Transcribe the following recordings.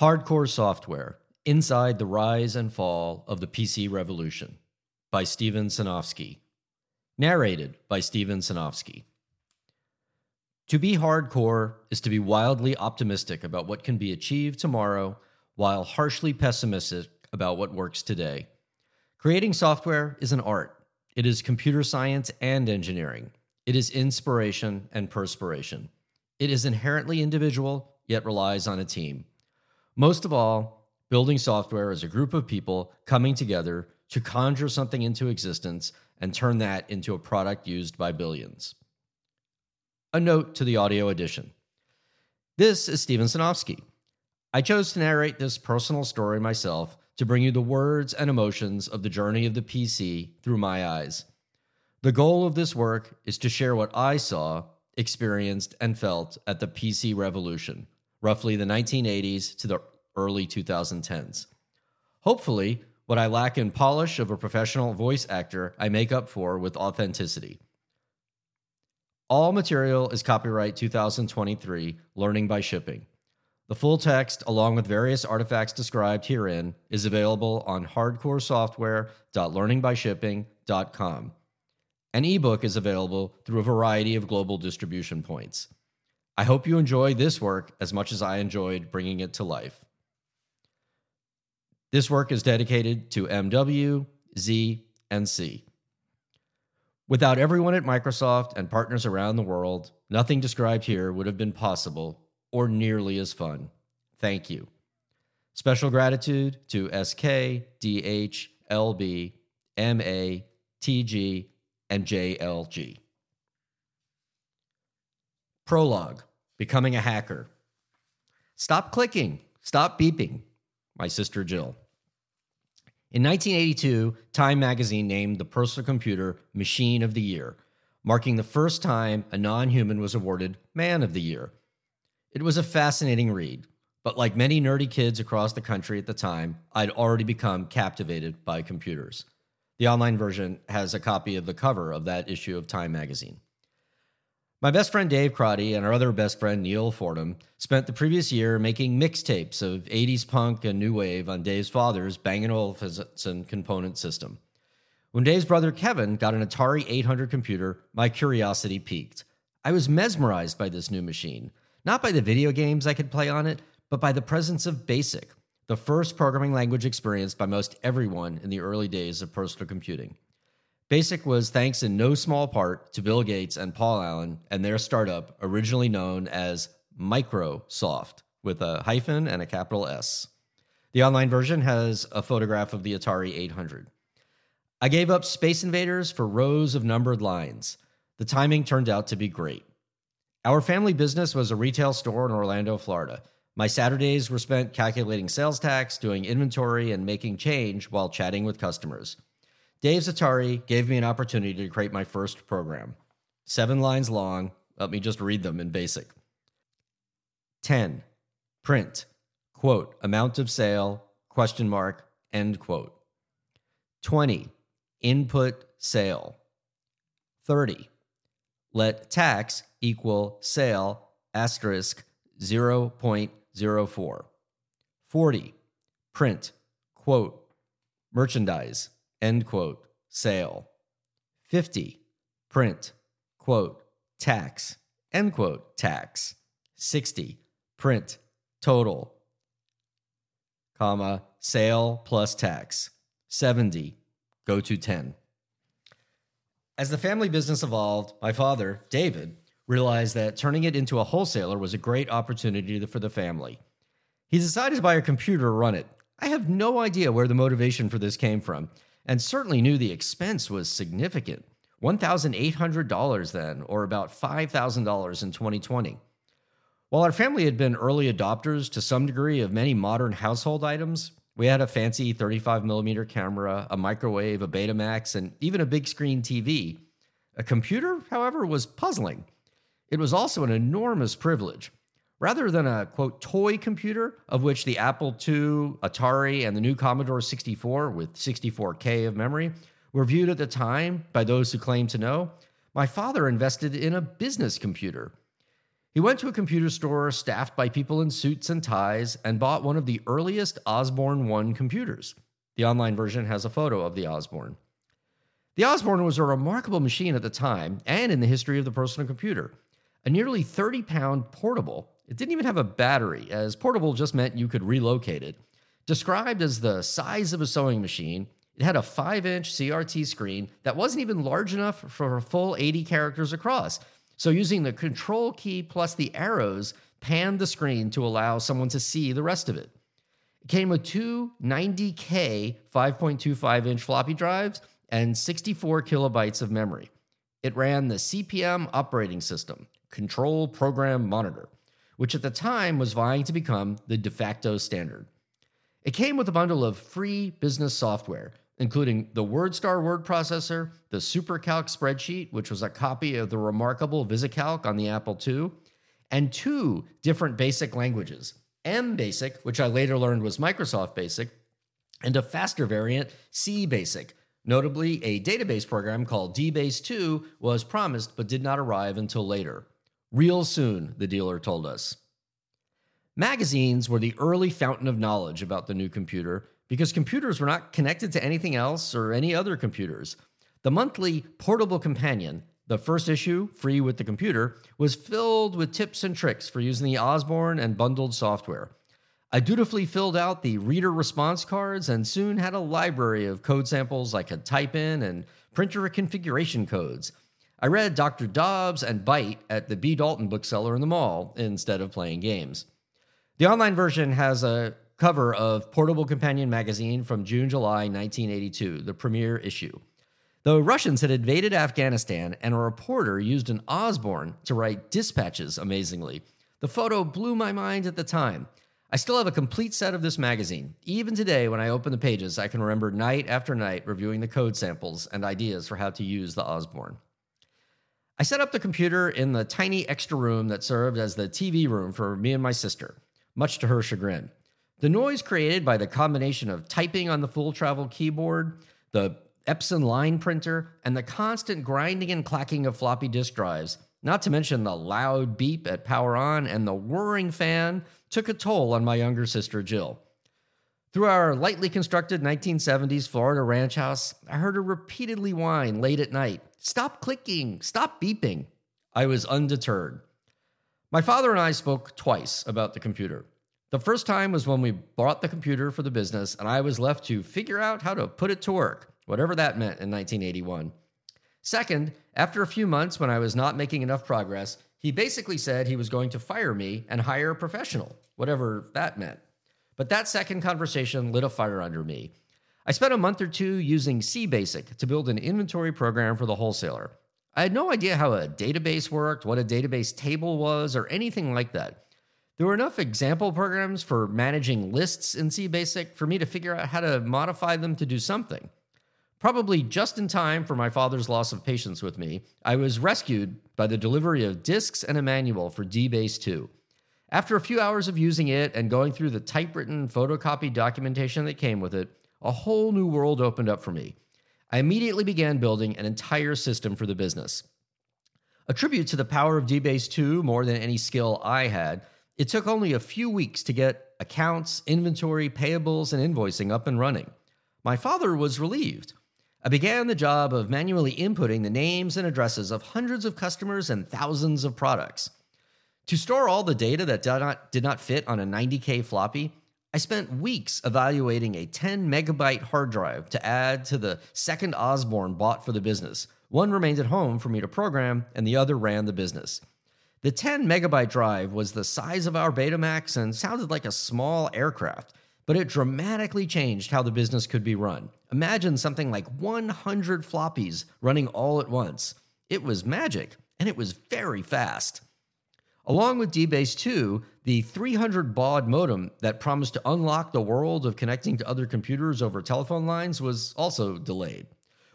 Hardcore Software Inside the Rise and Fall of the PC Revolution by Steven Sinofsky. Narrated by Steven Sinofsky. To be hardcore is to be wildly optimistic about what can be achieved tomorrow while harshly pessimistic about what works today. Creating software is an art. It is computer science and engineering. It is inspiration and perspiration. It is inherently individual, yet relies on a team. Most of all, building software is a group of people coming together to conjure something into existence and turn that into a product used by billions. A note to the audio edition. This is Steven Sinofsky. I chose to narrate this personal story myself to bring you the words and emotions of the journey of the PC through my eyes. The goal of this work is to share what I saw, experienced, and felt at the PC revolution roughly the 1980s to the early 2010s. Hopefully, what I lack in polish of a professional voice actor, I make up for with authenticity. All material is copyright 2023, Learning by Shipping. The full text, along with various artifacts described herein, is available on hardcoresoftware.learningbyshipping.com. An ebook is available through a variety of global distribution points. I hope you enjoy this work as much as I enjoyed bringing it to life. This work is dedicated to MW, Z, and C. Without everyone at Microsoft and partners around the world, nothing described here would have been possible or nearly as fun. Thank you. Special gratitude to SK, DH, LB, MA, TG, and JLG. Prologue Becoming a hacker. Stop clicking. Stop beeping. My sister Jill. In 1982, Time magazine named the personal computer Machine of the Year, marking the first time a non human was awarded Man of the Year. It was a fascinating read, but like many nerdy kids across the country at the time, I'd already become captivated by computers. The online version has a copy of the cover of that issue of Time magazine. My best friend Dave Crotty and our other best friend Neal Fordham spent the previous year making mixtapes of 80s punk and new wave on Dave's father's Bang & Olufsen component system. When Dave's brother Kevin got an Atari 800 computer, my curiosity piqued. I was mesmerized by this new machine, not by the video games I could play on it, but by the presence of BASIC, the first programming language experienced by most everyone in the early days of personal computing. Basic was thanks in no small part to Bill Gates and Paul Allen and their startup, originally known as Micro-Soft, with a hyphen and a capital S. The online version has a photograph of the Atari 800. I gave up Space Invaders for rows of numbered lines. The timing turned out to be great. Our family business was a retail store in Orlando, Florida. My Saturdays were spent calculating sales tax, doing inventory, and making change while chatting with customers. Dave's Atari gave me an opportunity to create my first program. Seven lines long. Let me just read them in basic. 10. Print. Quote, amount of sale, question mark, end quote. 20. Input sale. 30. Let tax equal sale asterisk 0.04. 40. Print. Quote, merchandise end quote, sale. 50, print, quote, tax, end quote, tax. 60, print, total, comma, sale plus tax. 70, go to 10. As the family business evolved, my father, David, realized that turning it into a wholesaler was a great opportunity for the family. He decided to buy a computer to run it. I have no idea where the motivation for this came from and certainly knew the expense was significant $1,800 then, or about $5,000 in 2020. While our family had been early adopters to some degree of many modern household items, we had a fancy 35 millimeter camera, a microwave, a Betamax, and even a big screen TV. A computer, however, was puzzling. It was also an enormous privilege. Rather than a quote toy computer, of which the Apple II, Atari, and the new Commodore 64 with 64K of memory were viewed at the time by those who claim to know, my father invested in a business computer. He went to a computer store staffed by people in suits and ties and bought one of the earliest Osborne 1 computers. The online version has a photo of the Osborne. The Osborne was a remarkable machine at the time and in the history of the personal computer. A nearly 30 pound portable, it didn't even have a battery, as portable just meant you could relocate it. Described as the size of a sewing machine, it had a 5 inch CRT screen that wasn't even large enough for a full 80 characters across. So, using the control key plus the arrows panned the screen to allow someone to see the rest of it. It came with two 90K 5.25 inch floppy drives and 64 kilobytes of memory. It ran the CP/M operating system, Control Program Monitor, which at the time was vying to become the de facto standard. It came with a bundle of free business software, including the WordStar word processor, the SuperCalc spreadsheet, which was a copy of the remarkable VisiCalc on the Apple II, and two different basic languages M Basic, which I later learned was Microsoft Basic, and a faster variant, C Basic. Notably, a database program called DBase 2 was promised but did not arrive until later. Real soon, the dealer told us. Magazines were the early fountain of knowledge about the new computer because computers were not connected to anything else or any other computers. The monthly Portable Companion, the first issue, free with the computer, was filled with tips and tricks for using the Osborne and bundled software. I dutifully filled out the reader response cards and soon had a library of code samples I could type in and printer configuration codes. I read Dr. Dobbs and Byte at the B. Dalton bookseller in the mall instead of playing games. The online version has a cover of Portable Companion magazine from June July 1982, the premiere issue. The Russians had invaded Afghanistan, and a reporter used an Osborne to write dispatches amazingly. The photo blew my mind at the time. I still have a complete set of this magazine. Even today, when I open the pages, I can remember night after night reviewing the code samples and ideas for how to use the Osborne. I set up the computer in the tiny extra room that served as the TV room for me and my sister, much to her chagrin. The noise created by the combination of typing on the full travel keyboard, the Epson line printer, and the constant grinding and clacking of floppy disk drives, not to mention the loud beep at power on and the whirring fan, took a toll on my younger sister Jill. Through our lightly constructed 1970s Florida ranch house, I heard her repeatedly whine late at night Stop clicking, stop beeping. I was undeterred. My father and I spoke twice about the computer. The first time was when we bought the computer for the business, and I was left to figure out how to put it to work, whatever that meant in 1981. Second, after a few months when I was not making enough progress, he basically said he was going to fire me and hire a professional, whatever that meant. But that second conversation lit a fire under me. I spent a month or two using CBasic to build an inventory program for the wholesaler. I had no idea how a database worked, what a database table was, or anything like that. There were enough example programs for managing lists in CBasic for me to figure out how to modify them to do something. Probably just in time for my father's loss of patience with me, I was rescued by the delivery of disks and a manual for DBase 2. After a few hours of using it and going through the typewritten photocopy documentation that came with it, a whole new world opened up for me. I immediately began building an entire system for the business. A tribute to the power of DBase 2 more than any skill I had it took only a few weeks to get accounts, inventory, payables, and invoicing up and running. My father was relieved. I began the job of manually inputting the names and addresses of hundreds of customers and thousands of products. To store all the data that did not, did not fit on a 90K floppy, I spent weeks evaluating a 10 megabyte hard drive to add to the second Osborne bought for the business. One remained at home for me to program, and the other ran the business. The 10 megabyte drive was the size of our Betamax and sounded like a small aircraft, but it dramatically changed how the business could be run. Imagine something like 100 floppies running all at once. It was magic, and it was very fast. Along with DBase 2, the 300 baud modem that promised to unlock the world of connecting to other computers over telephone lines was also delayed.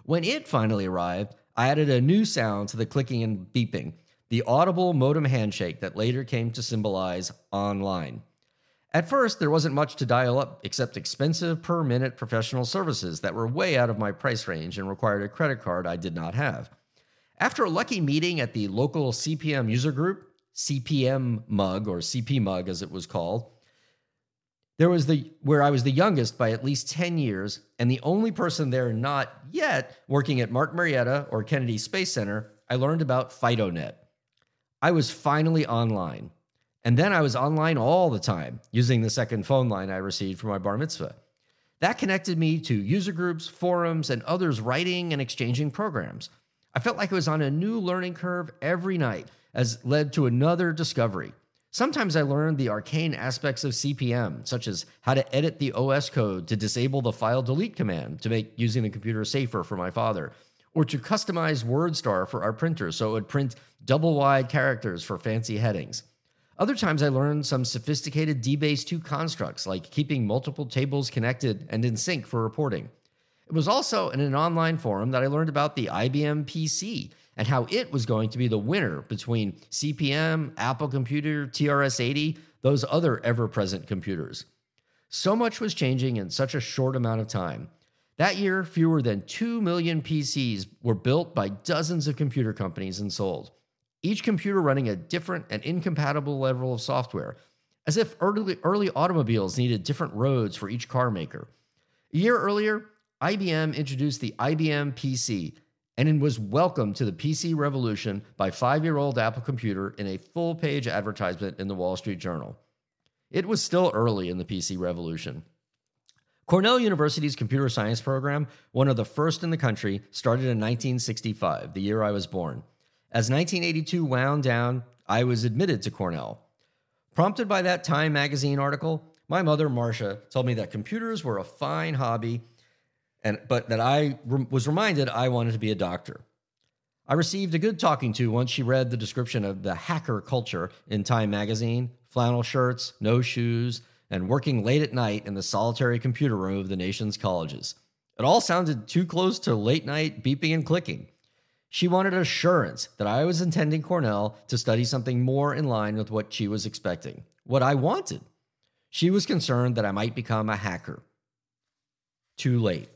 When it finally arrived, I added a new sound to the clicking and beeping the audible modem handshake that later came to symbolize online. At first, there wasn't much to dial up except expensive per minute professional services that were way out of my price range and required a credit card I did not have. After a lucky meeting at the local CP/M user group, CPM mug or CP mug as it was called. There was the where I was the youngest by at least 10 years and the only person there not yet working at Martin Marietta or Kennedy Space Center, I learned about FidoNet. I was finally online. And then I was online all the time using the second phone line I received for my bar mitzvah. That connected me to user groups, forums, and others writing and exchanging programs. I felt like I was on a new learning curve every night as led to another discovery. Sometimes I learned the arcane aspects of CPM, such as how to edit the OS code to disable the file delete command to make using the computer safer for my father, or to customize WordStar for our printer so it would print double wide characters for fancy headings. Other times I learned some sophisticated DBase 2 constructs like keeping multiple tables connected and in sync for reporting. It was also in an online forum that I learned about the IBM PC and how it was going to be the winner between CPM, Apple Computer, TRS 80, those other ever present computers. So much was changing in such a short amount of time. That year, fewer than 2 million PCs were built by dozens of computer companies and sold, each computer running a different and incompatible level of software, as if early, early automobiles needed different roads for each car maker. A year earlier, IBM introduced the IBM PC, and it was welcomed to the PC revolution by five year old Apple Computer in a full page advertisement in the Wall Street Journal. It was still early in the PC revolution. Cornell University's computer science program, one of the first in the country, started in 1965, the year I was born. As 1982 wound down, I was admitted to Cornell. Prompted by that Time magazine article, my mother, Marcia, told me that computers were a fine hobby and but that I re- was reminded I wanted to be a doctor. I received a good talking to once she read the description of the hacker culture in Time magazine, flannel shirts, no shoes, and working late at night in the solitary computer room of the nation's colleges. It all sounded too close to late night beeping and clicking. She wanted assurance that I was intending Cornell to study something more in line with what she was expecting, what I wanted. She was concerned that I might become a hacker. Too late.